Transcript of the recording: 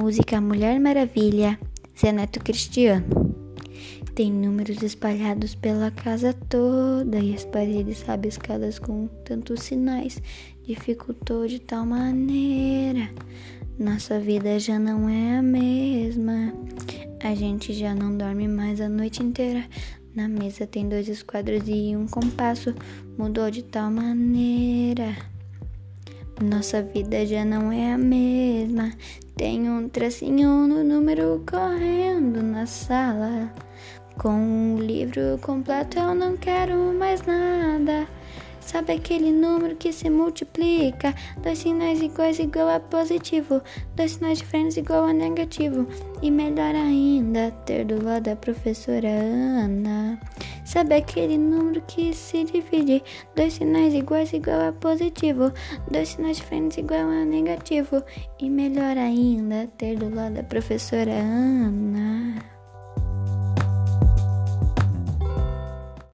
música Mulher Maravilha, Zeneto Cristiano. Tem números espalhados pela casa toda e as paredes rabiscadas com tantos sinais dificultou de tal maneira. Nossa vida já não é a mesma. A gente já não dorme mais a noite inteira. Na mesa tem dois esquadros e um compasso. Mudou de tal maneira. Nossa vida já não é a mesma. Tem um tracinho no número correndo na sala. Com um livro completo eu não quero mais nada. Sabe aquele número que se multiplica? Dois sinais iguais igual a positivo, dois sinais diferentes igual a negativo. E melhor ainda, ter do lado a professora Ana. Sabe aquele número que se divide? Dois sinais iguais igual a positivo, dois sinais diferentes igual a negativo. E melhor ainda, ter do lado a professora Ana.